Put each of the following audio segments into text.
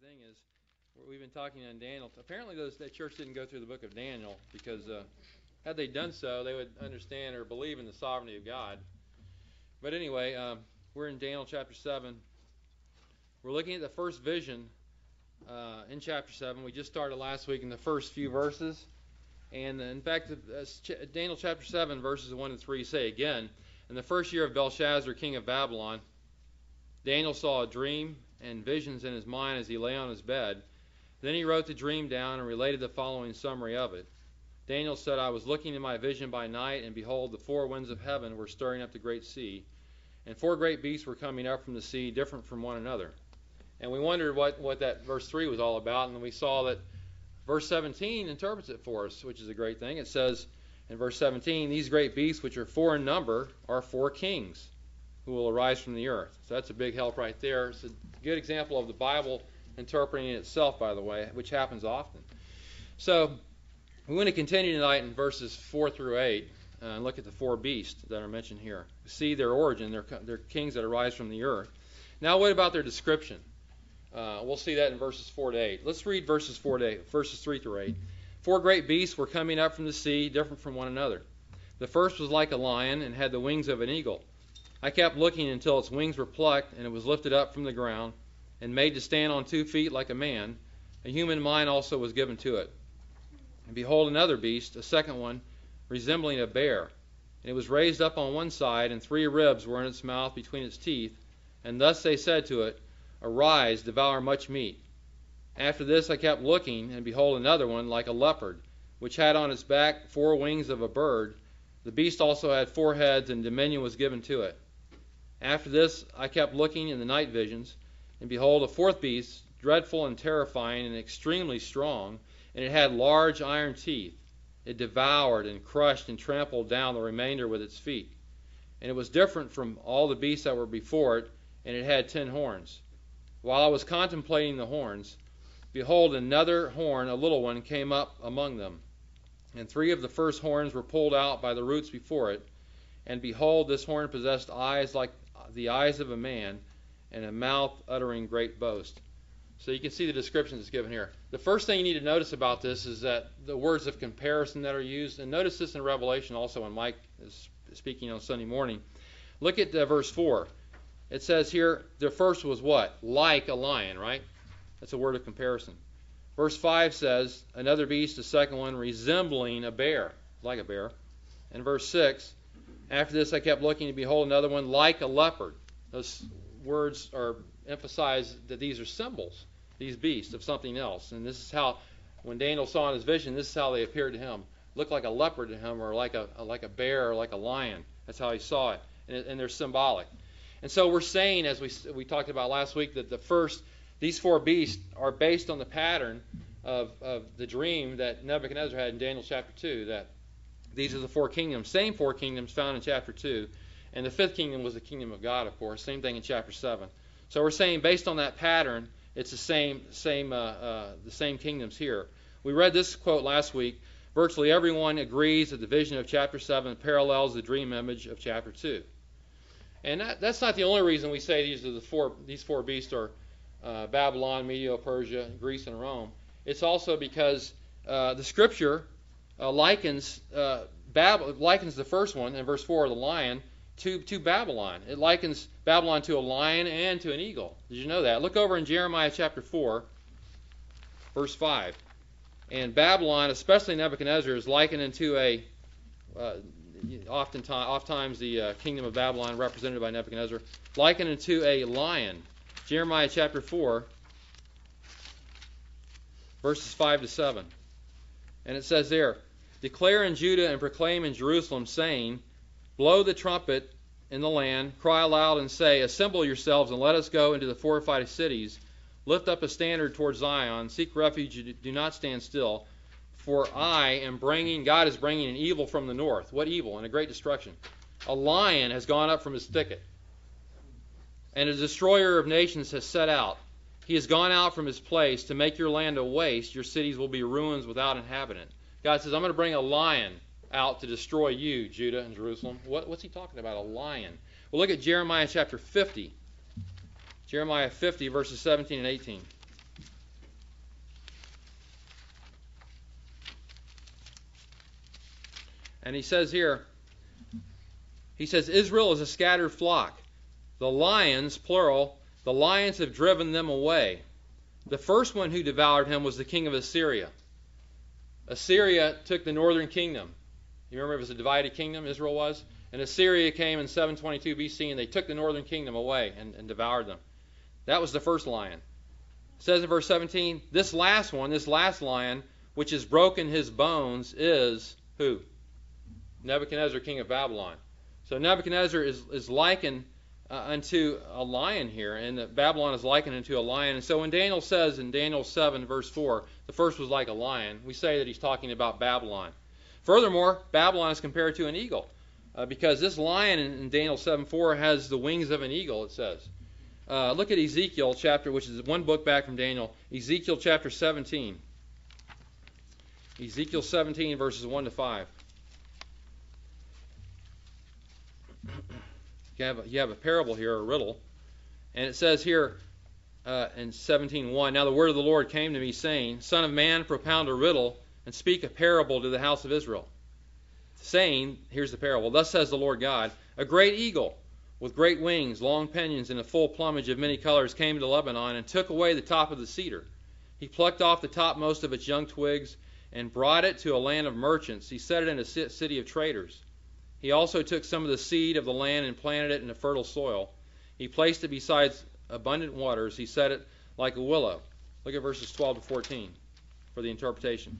thing is we've been talking on Daniel. Apparently, those, that church didn't go through the book of Daniel because uh, had they done so, they would understand or believe in the sovereignty of God. But anyway, um, we're in Daniel chapter 7. We're looking at the first vision uh, in chapter 7. We just started last week in the first few verses. And uh, in fact, uh, Daniel chapter 7, verses 1 and 3 say again, In the first year of Belshazzar, king of Babylon, Daniel saw a dream and visions in his mind as he lay on his bed. Then he wrote the dream down and related the following summary of it. Daniel said, I was looking in my vision by night, and behold, the four winds of heaven were stirring up the great sea, and four great beasts were coming up from the sea, different from one another. And we wondered what, what that verse 3 was all about, and we saw that verse 17 interprets it for us, which is a great thing. It says in verse 17, These great beasts, which are four in number, are four kings who will arise from the earth. So that's a big help right there. It's a good example of the Bible interpreting itself, by the way, which happens often. So we want to continue tonight in verses 4 through 8 uh, and look at the four beasts that are mentioned here. See their origin. They're, kings that arise from the earth. Now, what about their description? Uh, we'll see that in verses 4 to 8. Let's read verses 4 to 8, verses 3 through 8. Four great beasts were coming up from the sea, different from one another. The first was like a lion and had the wings of an eagle. I kept looking until its wings were plucked and it was lifted up from the ground and made to stand on two feet like a man. A human mind also was given to it. And behold, another beast, a second one, resembling a bear. And it was raised up on one side, and three ribs were in its mouth between its teeth. And thus they said to it, Arise, devour much meat. After this I kept looking, and behold, another one, like a leopard, which had on its back four wings of a bird. The beast also had four heads, and dominion was given to it. After this I kept looking in the night visions, and behold, a fourth beast, dreadful and terrifying and extremely strong, and it had large iron teeth. It devoured and crushed and trampled down the remainder with its feet. And it was different from all the beasts that were before it, and it had ten horns. While I was contemplating the horns, behold, another horn, a little one, came up among them. And three of the first horns were pulled out by the roots before it. And behold, this horn possessed eyes like the eyes of a man, and a mouth uttering great boast. So you can see the description that's given here. The first thing you need to notice about this is that the words of comparison that are used, and notice this in Revelation also when Mike is speaking on Sunday morning. Look at uh, verse 4. It says here, the first was what? Like a lion, right? That's a word of comparison. Verse 5 says, another beast, the second one, resembling a bear, like a bear. And verse 6, after this, I kept looking, and behold, another one like a leopard. Those words are emphasize that these are symbols, these beasts of something else. And this is how, when Daniel saw in his vision, this is how they appeared to him. Looked like a leopard to him, or like a like a bear, or like a lion. That's how he saw it, and, and they're symbolic. And so we're saying, as we we talked about last week, that the first these four beasts are based on the pattern of, of the dream that Nebuchadnezzar had in Daniel chapter 2, that these are the four kingdoms, same four kingdoms found in chapter 2. And the fifth kingdom was the kingdom of God, of course. Same thing in chapter 7. So we're saying based on that pattern, it's the same, same, uh, uh, the same kingdoms here. We read this quote last week. Virtually everyone agrees that the vision of chapter 7 parallels the dream image of chapter 2. And that, that's not the only reason we say these are the four these four beasts are uh, Babylon, Media, Persia, Greece, and Rome. It's also because uh, the Scripture uh, likens uh, Bab- likens the first one in verse four, the lion, to to Babylon. It likens Babylon to a lion and to an eagle. Did you know that? Look over in Jeremiah chapter four, verse five. And Babylon, especially Nebuchadnezzar, is likened into a uh, oftentimes, oftentimes the uh, kingdom of Babylon represented by Nebuchadnezzar, likened into a lion. Jeremiah chapter 4, verses 5 to 7. And it says there, Declare in Judah and proclaim in Jerusalem, saying, Blow the trumpet in the land, cry aloud and say, Assemble yourselves and let us go into the fortified cities. Lift up a standard towards Zion. Seek refuge. Do not stand still. For I am bringing, God is bringing an evil from the north. What evil? And a great destruction. A lion has gone up from his thicket, and a destroyer of nations has set out. He has gone out from his place to make your land a waste. Your cities will be ruins without inhabitant. God says, I'm going to bring a lion out to destroy you, Judah and Jerusalem. What, what's he talking about? A lion. Well, look at Jeremiah chapter 50. Jeremiah 50, verses 17 and 18. And he says here, he says, Israel is a scattered flock. The lions, plural, the lions have driven them away. The first one who devoured him was the king of Assyria. Assyria took the northern kingdom. You remember it was a divided kingdom, Israel was? And Assyria came in 722 BC and they took the northern kingdom away and, and devoured them. That was the first lion. It says in verse 17, this last one, this last lion, which has broken his bones, is who? Nebuchadnezzar, king of Babylon. So Nebuchadnezzar is, is likened uh, unto a lion here, and Babylon is likened unto a lion. And so when Daniel says in Daniel 7, verse 4, the first was like a lion, we say that he's talking about Babylon. Furthermore, Babylon is compared to an eagle, uh, because this lion in, in Daniel 7, 4 has the wings of an eagle, it says. Uh, look at Ezekiel chapter, which is one book back from Daniel, Ezekiel chapter 17. Ezekiel 17, verses 1 to 5. You have a, you have a parable here, a riddle, and it says here uh, in 17:1. Now the word of the Lord came to me, saying, Son of man, propound a riddle and speak a parable to the house of Israel, saying, Here's the parable. Thus says the Lord God: A great eagle with great wings, long pinions, and a full plumage of many colors came to Lebanon and took away the top of the cedar. He plucked off the topmost of its young twigs and brought it to a land of merchants. He set it in a city of traders. He also took some of the seed of the land and planted it in a fertile soil. He placed it beside abundant waters. He set it like a willow. Look at verses 12 to 14 for the interpretation.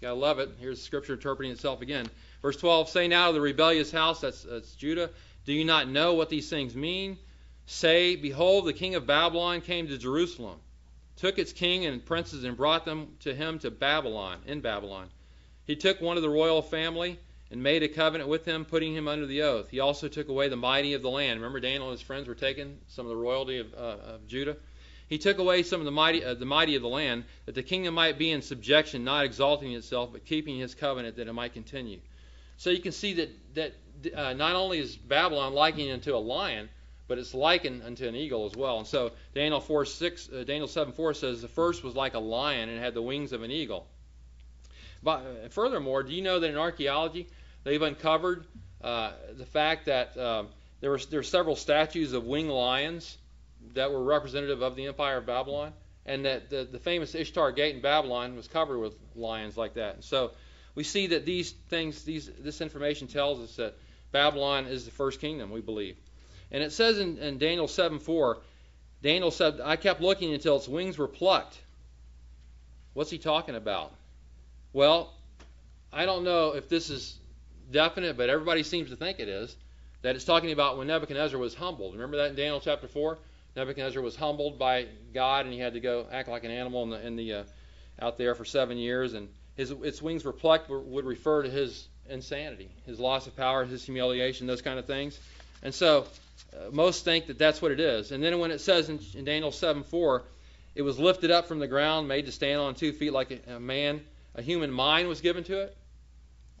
You gotta love it. Here's scripture interpreting itself again. Verse 12: Say now to the rebellious house, that's, that's Judah, do you not know what these things mean? Say, Behold, the king of Babylon came to Jerusalem, took its king and princes, and brought them to him to Babylon, in Babylon. He took one of the royal family and made a covenant with him, putting him under the oath. He also took away the mighty of the land. Remember, Daniel and his friends were taken, some of the royalty of, uh, of Judah. He took away some of the mighty, uh, the mighty of the land, that the kingdom might be in subjection, not exalting itself, but keeping his covenant, that it might continue. So you can see that that uh, not only is Babylon likened unto a lion, but it's likened unto an eagle as well. And so Daniel 4 6, uh, Daniel 7 4 says the first was like a lion and had the wings of an eagle. But uh, furthermore, do you know that in archaeology They've uncovered uh, the fact that uh, there were there are several statues of winged lions that were representative of the Empire of Babylon, and that the, the famous Ishtar Gate in Babylon was covered with lions like that. And so we see that these things, these this information tells us that Babylon is the first kingdom. We believe, and it says in, in Daniel 7:4, Daniel said, "I kept looking until its wings were plucked." What's he talking about? Well, I don't know if this is definite, but everybody seems to think it is, that it's talking about when Nebuchadnezzar was humbled. Remember that in Daniel chapter 4? Nebuchadnezzar was humbled by God, and he had to go act like an animal in the, in the uh, out there for seven years, and his its wings were plucked would refer to his insanity, his loss of power, his humiliation, those kind of things. And so uh, most think that that's what it is. And then when it says in, in Daniel 7:4, it was lifted up from the ground, made to stand on two feet like a, a man, a human mind was given to it.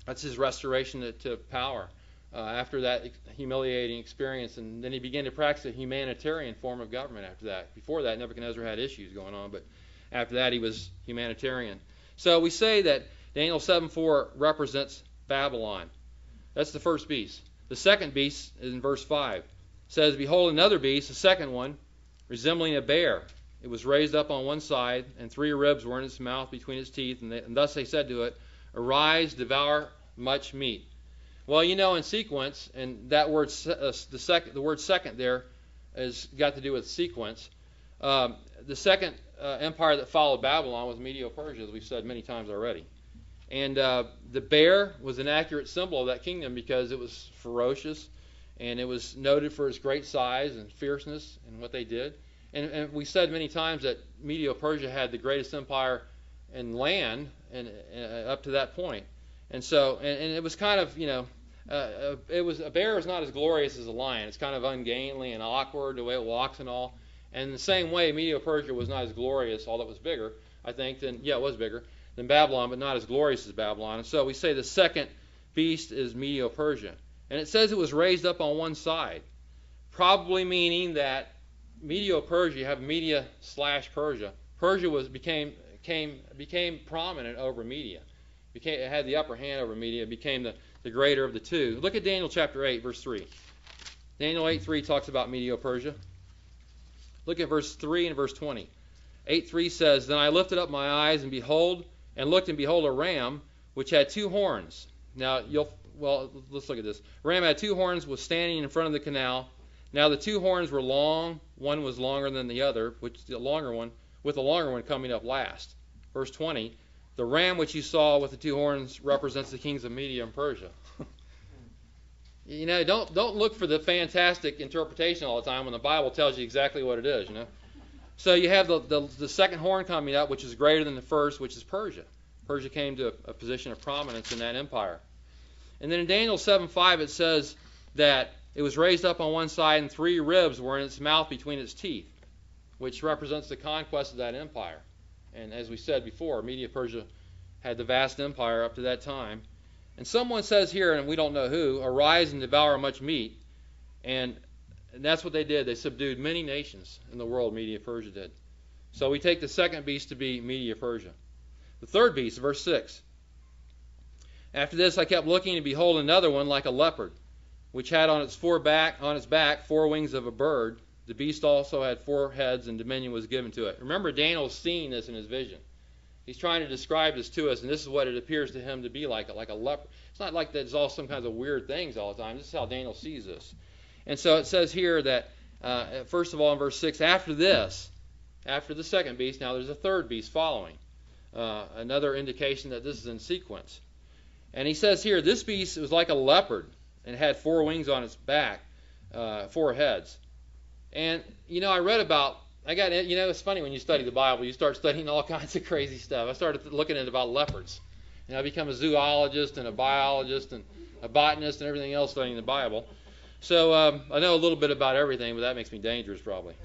That's his restoration to, to power uh, after that humiliating experience. And then he began to practice a humanitarian form of government after that. Before that, Nebuchadnezzar had issues going on, but after that, he was humanitarian. So we say that Daniel 7:4 represents Babylon. That's the first beast. The second beast is in verse 5. Says, Behold, another beast, the second one, resembling a bear. It was raised up on one side, and three ribs were in its mouth between its teeth. And, they, and thus they said to it, Arise, devour much meat. Well, you know, in sequence, and that word, uh, the second, the word second there, has got to do with sequence. Um, the second uh, empire that followed Babylon was Medo-Persia, as we've said many times already. And uh, the bear was an accurate symbol of that kingdom because it was ferocious, and it was noted for its great size and fierceness and what they did. And, and we said many times that Medo-Persia had the greatest empire in land and, uh, up to that point. And so, and, and it was kind of, you know, uh, uh, it was a bear is not as glorious as a lion. It's kind of ungainly and awkward the way it walks and all. And the same way, Medo-Persia was not as glorious, although it was bigger, I think, than yeah, it was bigger than Babylon, but not as glorious as Babylon. And so we say the second beast is Medo-Persia, and it says it was raised up on one side, probably meaning that Medo-Persia, you have Media slash Persia. Persia was became came became prominent over Media became, it had the upper hand over Media. It became the the greater of the two. Look at Daniel chapter 8, verse 3. Daniel 8 3 talks about Medio Persia. Look at verse 3 and verse 20. 8 3 says, Then I lifted up my eyes, and behold, and looked, and behold, a ram which had two horns. Now, you'll, well, let's look at this. ram had two horns, was standing in front of the canal. Now, the two horns were long, one was longer than the other, which the longer one, with the longer one coming up last. Verse 20, the ram which you saw with the two horns represents the kings of Media and Persia. you know, don't don't look for the fantastic interpretation all the time when the Bible tells you exactly what it is. You know, so you have the the, the second horn coming up, which is greater than the first, which is Persia. Persia came to a, a position of prominence in that empire. And then in Daniel 7:5 it says that it was raised up on one side, and three ribs were in its mouth between its teeth, which represents the conquest of that empire. And as we said before, Media Persia had the vast empire up to that time. And someone says here, and we don't know who, arise and devour much meat. And, and that's what they did. They subdued many nations in the world, Media Persia did. So we take the second beast to be Media Persia. The third beast, verse 6. After this I kept looking, and behold another one like a leopard, which had on its four back on its back four wings of a bird. The beast also had four heads, and dominion was given to it. Remember, Daniel's seeing this in his vision. He's trying to describe this to us, and this is what it appears to him to be like, like a leopard. It's not like there's all some kinds of weird things all the time. This is how Daniel sees this. And so it says here that, uh, first of all, in verse 6, after this, after the second beast, now there's a third beast following. Uh, another indication that this is in sequence. And he says here, this beast was like a leopard and had four wings on its back, uh, four heads. And you know, I read about. I got you know, it's funny when you study the Bible, you start studying all kinds of crazy stuff. I started looking at about leopards. And I become a zoologist and a biologist and a botanist and everything else studying the Bible. So um, I know a little bit about everything, but that makes me dangerous probably.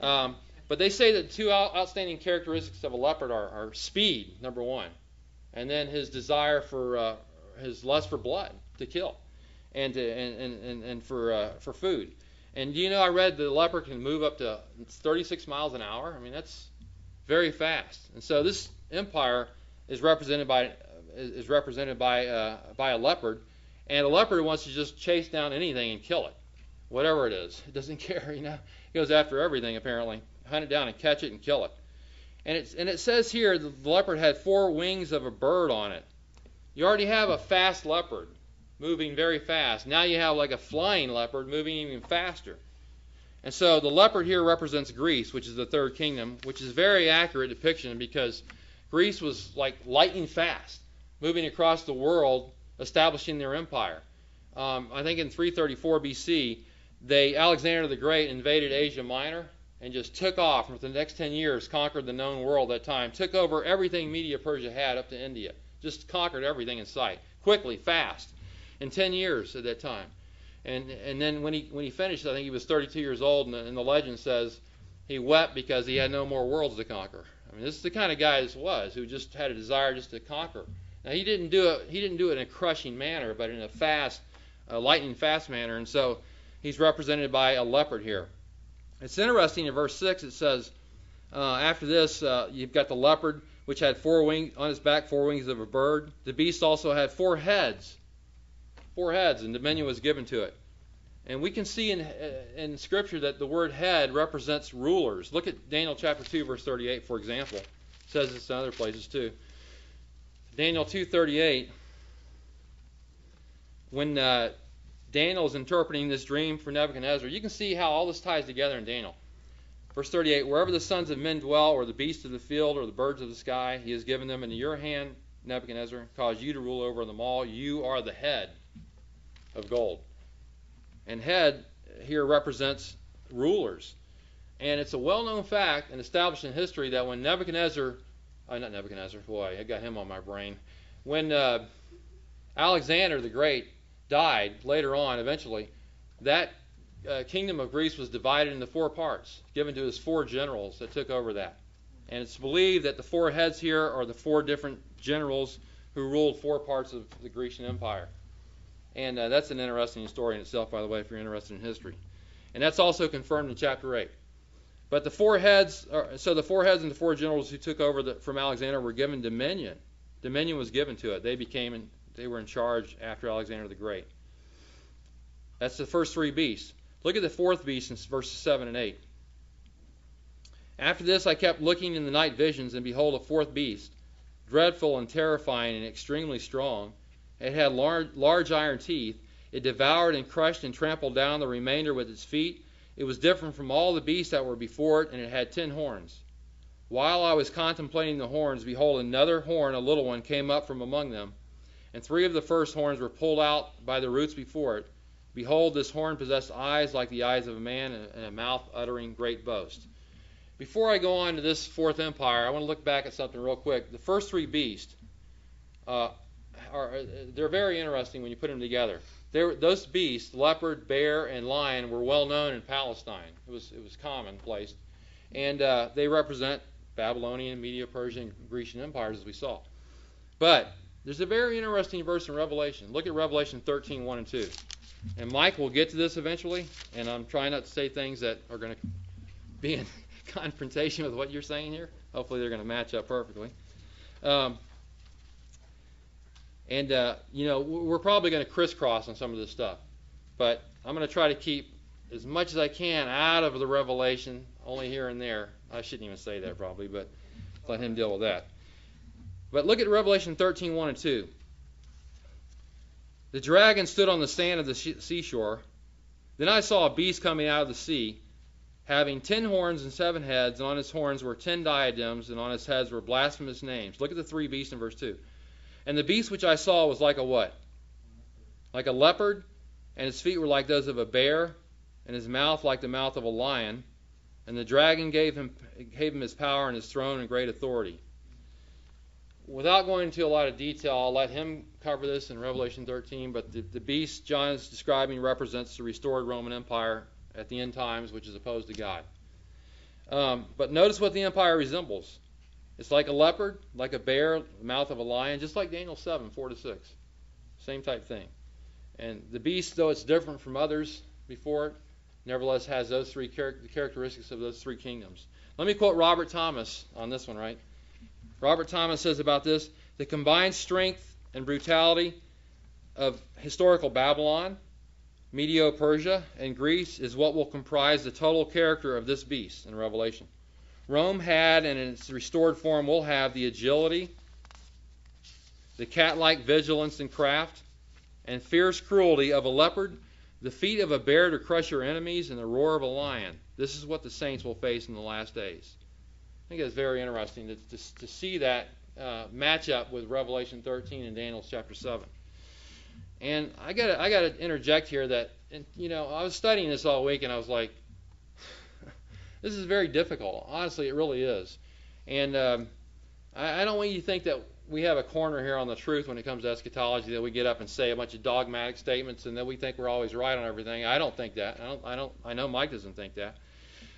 Um, but they say that two outstanding characteristics of a leopard are, are speed, number one, and then his desire for uh, his lust for blood to kill, and to, and, and, and for uh, for food. And you know, I read the leopard can move up to 36 miles an hour. I mean, that's very fast. And so this empire is represented by is represented by uh, by a leopard, and a leopard wants to just chase down anything and kill it, whatever it is. It doesn't care, you know. It goes after everything apparently, hunt it down and catch it and kill it. And it's and it says here the leopard had four wings of a bird on it. You already have a fast leopard moving very fast. Now you have like a flying leopard moving even faster. And so the leopard here represents Greece, which is the third kingdom, which is a very accurate depiction because Greece was like lightning fast, moving across the world, establishing their empire. Um, I think in 334 BC, they Alexander the Great invaded Asia Minor and just took off for the next 10 years, conquered the known world at that time, took over everything Media Persia had up to India, just conquered everything in sight, quickly, fast in 10 years at that time. And and then when he when he finished, I think he was 32 years old, and the, and the legend says he wept because he had no more worlds to conquer. I mean, this is the kind of guy this was, who just had a desire just to conquer. Now he didn't do it. He didn't do it in a crushing manner, but in a fast, lightning fast manner. And so he's represented by a leopard here. It's interesting in verse six. It says, uh, after this, uh, you've got the leopard, which had four wings on its back, four wings of a bird. The beast also had four heads four heads, and dominion was given to it. And we can see in, uh, in Scripture that the word head represents rulers. Look at Daniel chapter 2, verse 38, for example. It says this in other places too. Daniel 2:38. When uh, Daniel is interpreting this dream for Nebuchadnezzar, you can see how all this ties together in Daniel. Verse 38 Wherever the sons of men dwell, or the beasts of the field, or the birds of the sky, he has given them into your hand, Nebuchadnezzar, cause you to rule over them all. You are the head of gold. And head here represents rulers. And it's a well known fact and established in history that when Nebuchadnezzar, uh, not Nebuchadnezzar, boy, I got him on my brain. When uh, Alexander the Great died later on, eventually, that uh, kingdom of Greece was divided into four parts, given to his four generals that took over that. And it's believed that the four heads here are the four different generals who ruled four parts of the Grecian Empire. And uh, that's an interesting story in itself, by the way, if you're interested in history. And that's also confirmed in chapter 8. But the four heads, are, so the four heads and the four generals who took over the, from Alexander were given dominion. Dominion was given to it. They became they were in charge after Alexander the Great. That's the first three beasts. Look at the fourth beast in verses 7 and 8. After this I kept looking in the night visions, and behold, a fourth beast, dreadful and terrifying and extremely strong. It had large, large iron teeth. It devoured and crushed and trampled down the remainder with its feet. It was different from all the beasts that were before it, and it had ten horns. While I was contemplating the horns, behold, another horn, a little one, came up from among them. And three of the first horns were pulled out by the roots before it. Behold, this horn possessed eyes like the eyes of a man, and a mouth uttering great boast. Before I go on to this fourth empire, I want to look back at something real quick. The first three beasts uh, are they're very interesting when you put them together. Those beasts, leopard, bear, and lion, were well known in Palestine. It was it was commonplace, and uh, they represent Babylonian, Media, Persian, Grecian empires, as we saw. But there's a very interesting verse in Revelation. Look at Revelation 13, 1 and 2. And Mike will get to this eventually, and I'm trying not to say things that are going to be in confrontation with what you're saying here. Hopefully, they're going to match up perfectly. Um, and, uh, you know, we're probably going to crisscross on some of this stuff. But I'm going to try to keep as much as I can out of the revelation, only here and there. I shouldn't even say that probably, but let him deal with that. But look at Revelation 13, 1 and 2. The dragon stood on the sand of the seashore. Then I saw a beast coming out of the sea, having ten horns and seven heads, and on his horns were ten diadems, and on his heads were blasphemous names. Look at the three beasts in verse 2. And the beast which I saw was like a what? Like a leopard, and his feet were like those of a bear, and his mouth like the mouth of a lion. And the dragon gave him, gave him his power and his throne and great authority. Without going into a lot of detail, I'll let him cover this in Revelation 13. But the, the beast John is describing represents the restored Roman Empire at the end times, which is opposed to God. Um, but notice what the empire resembles. It's like a leopard, like a bear, mouth of a lion, just like Daniel 7, 4 to 6. Same type thing. And the beast, though it's different from others before it, nevertheless has those three char- characteristics of those three kingdoms. Let me quote Robert Thomas on this one, right? Robert Thomas says about this the combined strength and brutality of historical Babylon, Medio Persia, and Greece is what will comprise the total character of this beast in Revelation. Rome had, and in its restored form will have, the agility, the cat like vigilance and craft, and fierce cruelty of a leopard, the feet of a bear to crush your enemies, and the roar of a lion. This is what the saints will face in the last days. I think it's very interesting to, to, to see that uh, match up with Revelation 13 and Daniel chapter 7. And I got I got to interject here that you know I was studying this all week and I was like, this is very difficult. Honestly, it really is. And um, I, I don't want you to think that we have a corner here on the truth when it comes to eschatology that we get up and say a bunch of dogmatic statements and that we think we're always right on everything. I don't think that. I don't. I don't. I know Mike doesn't think that.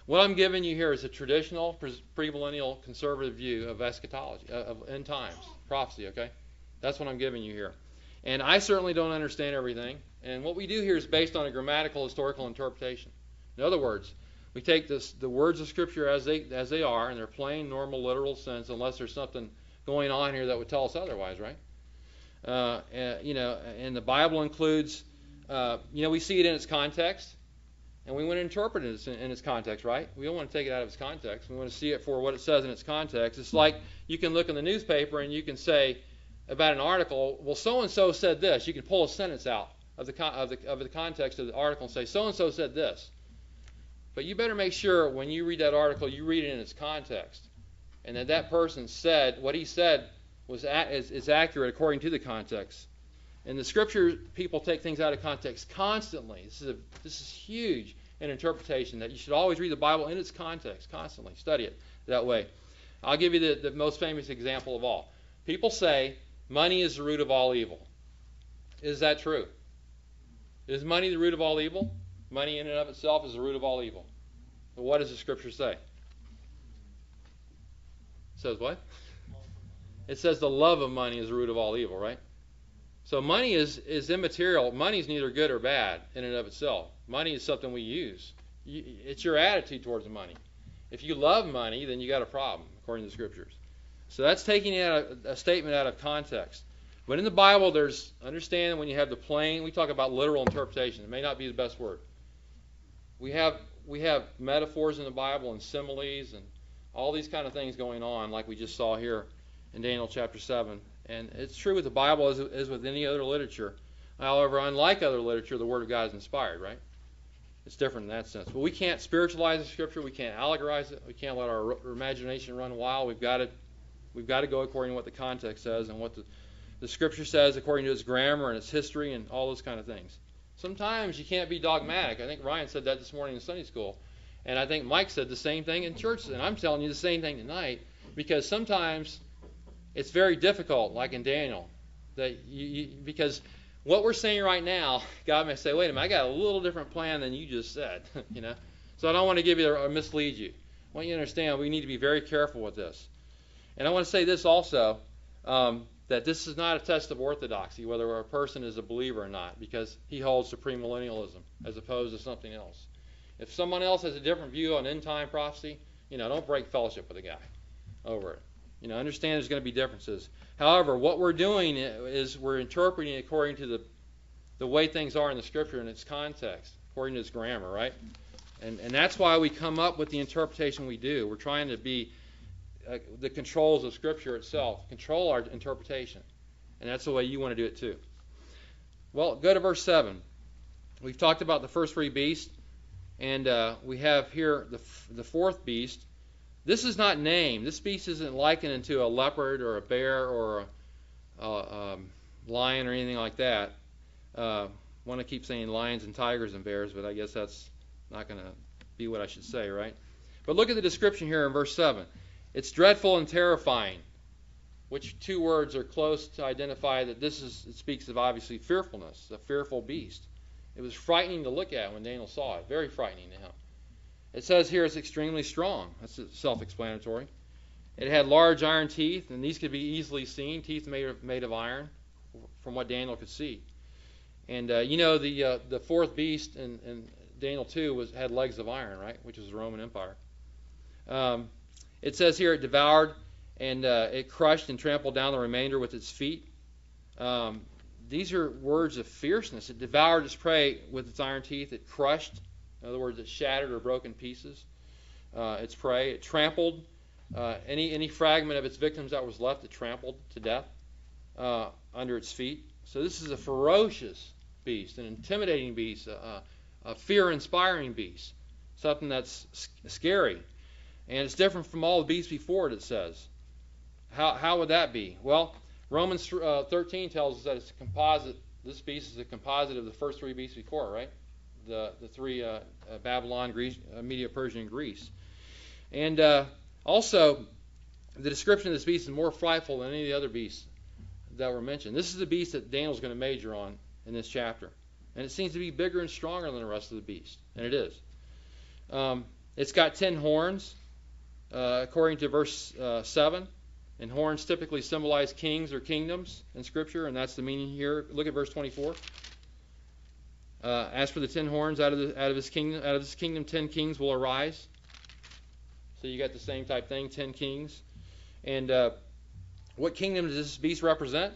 What I'm giving you here is a traditional pre premillennial conservative view of eschatology, uh, of end times prophecy. Okay, that's what I'm giving you here. And I certainly don't understand everything. And what we do here is based on a grammatical historical interpretation. In other words, we take this, the words of Scripture as they as they are in their plain, normal, literal sense, unless there's something going on here that would tell us otherwise, right? Uh, you know, and the Bible includes, uh, you know, we see it in its context, and we want to interpret it in, in its context, right? We don't want to take it out of its context. We want to see it for what it says in its context. It's like you can look in the newspaper and you can say about an article, well, so and so said this. You can pull a sentence out of the, of the of the context of the article and say so and so said this. But you better make sure when you read that article, you read it in its context, and that that person said what he said was is, is accurate according to the context. In the scripture, people take things out of context constantly. This is a, this is huge in interpretation that you should always read the Bible in its context constantly. Study it that way. I'll give you the, the most famous example of all. People say money is the root of all evil. Is that true? Is money the root of all evil? Money in and of itself is the root of all evil. But what does the scripture say? It says what? It says the love of money is the root of all evil, right? So money is, is immaterial. Money is neither good or bad in and of itself. Money is something we use. it's your attitude towards money. If you love money, then you got a problem, according to the scriptures. So that's taking a, a statement out of context. But in the Bible, there's understanding when you have the plain. We talk about literal interpretation. It may not be the best word. We have we have metaphors in the Bible and similes and all these kind of things going on, like we just saw here in Daniel chapter seven. And it's true with the Bible as, as with any other literature. However, unlike other literature, the Word of God is inspired, right? It's different in that sense. But we can't spiritualize the Scripture. We can't allegorize it. We can't let our, imagination run wild. We've got to we've got to go according to what the context says and what the the Scripture says according to its grammar and its history and all those kind of things. Sometimes you can't be dogmatic. I think Ryan said that this morning in Sunday school. And I think Mike said the same thing in church. And I'm telling you the same thing tonight because sometimes it's very difficult, like in Daniel, that you, you, because what we're saying right now, God may say, "Wait a minute, I got a little different plan than you just said," you know. So I don't want to give you or mislead you. I want you to understand we need to be very careful with this. And I want to say this also. Um, that this is not a test of orthodoxy, whether a person is a believer or not, because he holds supreme millennialism as opposed to something else. If someone else has a different view on end time prophecy, you know, don't break fellowship with a guy over it. You know, understand there's going to be differences. However, what we're doing is we're interpreting according to the the way things are in the scripture in its context, according to its grammar, right? And and that's why we come up with the interpretation we do. We're trying to be uh, the controls of Scripture itself, control our interpretation. And that's the way you want to do it too. Well, go to verse 7. We've talked about the first three beasts, and uh, we have here the, the fourth beast. This is not named. This beast isn't likened to a leopard or a bear or a, a um, lion or anything like that. Uh, want to keep saying lions and tigers and bears, but I guess that's not going to be what I should say, right? But look at the description here in verse 7. It's dreadful and terrifying, which two words are close to identify that this is, it speaks of obviously fearfulness, a fearful beast. It was frightening to look at when Daniel saw it, very frightening to him. It says here it's extremely strong. That's self explanatory. It had large iron teeth, and these could be easily seen, teeth made of, made of iron, from what Daniel could see. And uh, you know the uh, the fourth beast in, in Daniel 2 was had legs of iron, right, which was the Roman Empire. Um, it says here it devoured and uh, it crushed and trampled down the remainder with its feet. Um, these are words of fierceness. It devoured its prey with its iron teeth. It crushed, in other words, it shattered or broke in pieces uh, its prey. It trampled uh, any any fragment of its victims that was left. It trampled to death uh, under its feet. So this is a ferocious beast, an intimidating beast, a, a fear-inspiring beast, something that's scary. And it's different from all the beasts before it, it says. How, how would that be? Well, Romans uh, 13 tells us that it's a composite. This beast is a composite of the first three beasts before, right? The, the three uh, uh, Babylon, Greece, uh, Media, Persia, and Greece. And uh, also, the description of this beast is more frightful than any of the other beasts that were mentioned. This is the beast that Daniel's going to major on in this chapter. And it seems to be bigger and stronger than the rest of the beast. And it is. Um, it's got ten horns uh, according to verse uh, 7. And horns typically symbolize kings or kingdoms in Scripture, and that's the meaning here. Look at verse 24. Uh, as for the ten horns, out of, the, out of his kingdom, out of his kingdom, ten kings will arise. So you got the same type thing, ten kings. And uh, what kingdom does this beast represent?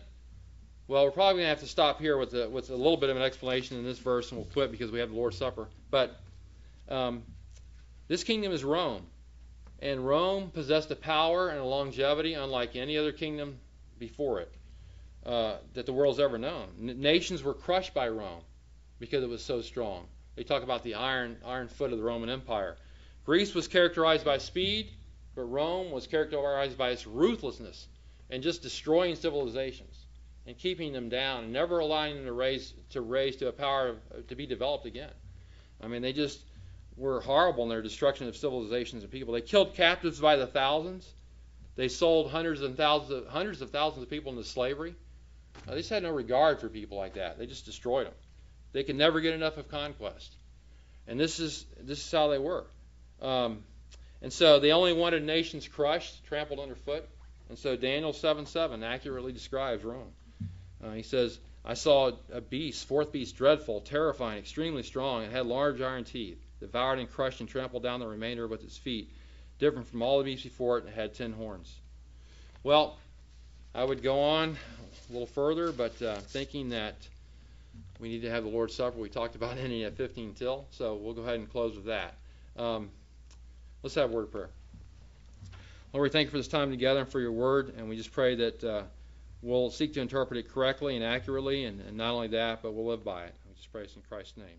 Well, we're probably to have to stop here with a, with a little bit of an explanation in this verse, and we'll quit because we have the Lord's Supper. But um, this kingdom is Rome. And Rome possessed a power and a longevity unlike any other kingdom before it uh, that the world's ever known. N- nations were crushed by Rome because it was so strong. They talk about the iron iron foot of the Roman Empire. Greece was characterized by speed, but Rome was characterized by its ruthlessness and just destroying civilizations and keeping them down and never allowing them to raise to raise to a power to be developed again. I mean, they just were horrible in their destruction of civilizations and people. They killed captives by the thousands. They sold hundreds and thousands of, hundreds of thousands of people into slavery. they just had no regard for people like that. They just destroyed them. They could never get enough of conquest. And this is this is how they were. Um, and so they only wanted nations crushed, trampled underfoot. And so Daniel 7:7 accurately describes Rome. Uh, he says, "I saw a beast, fourth beast, dreadful, terrifying, extremely strong. It had large iron teeth devoured and crushed and trampled down the remainder with its feet, different from all the beasts before it, and had ten horns. Well, I would go on a little further, but uh, thinking that we need to have the Lord's Supper. We talked about ending at 15 till, so we'll go ahead and close with that. Um, let's have a word of prayer. Lord, we thank you for this time together and for your word, and we just pray that uh, we'll seek to interpret it correctly and accurately, and, and not only that, but we'll live by it. We just pray this in Christ's name.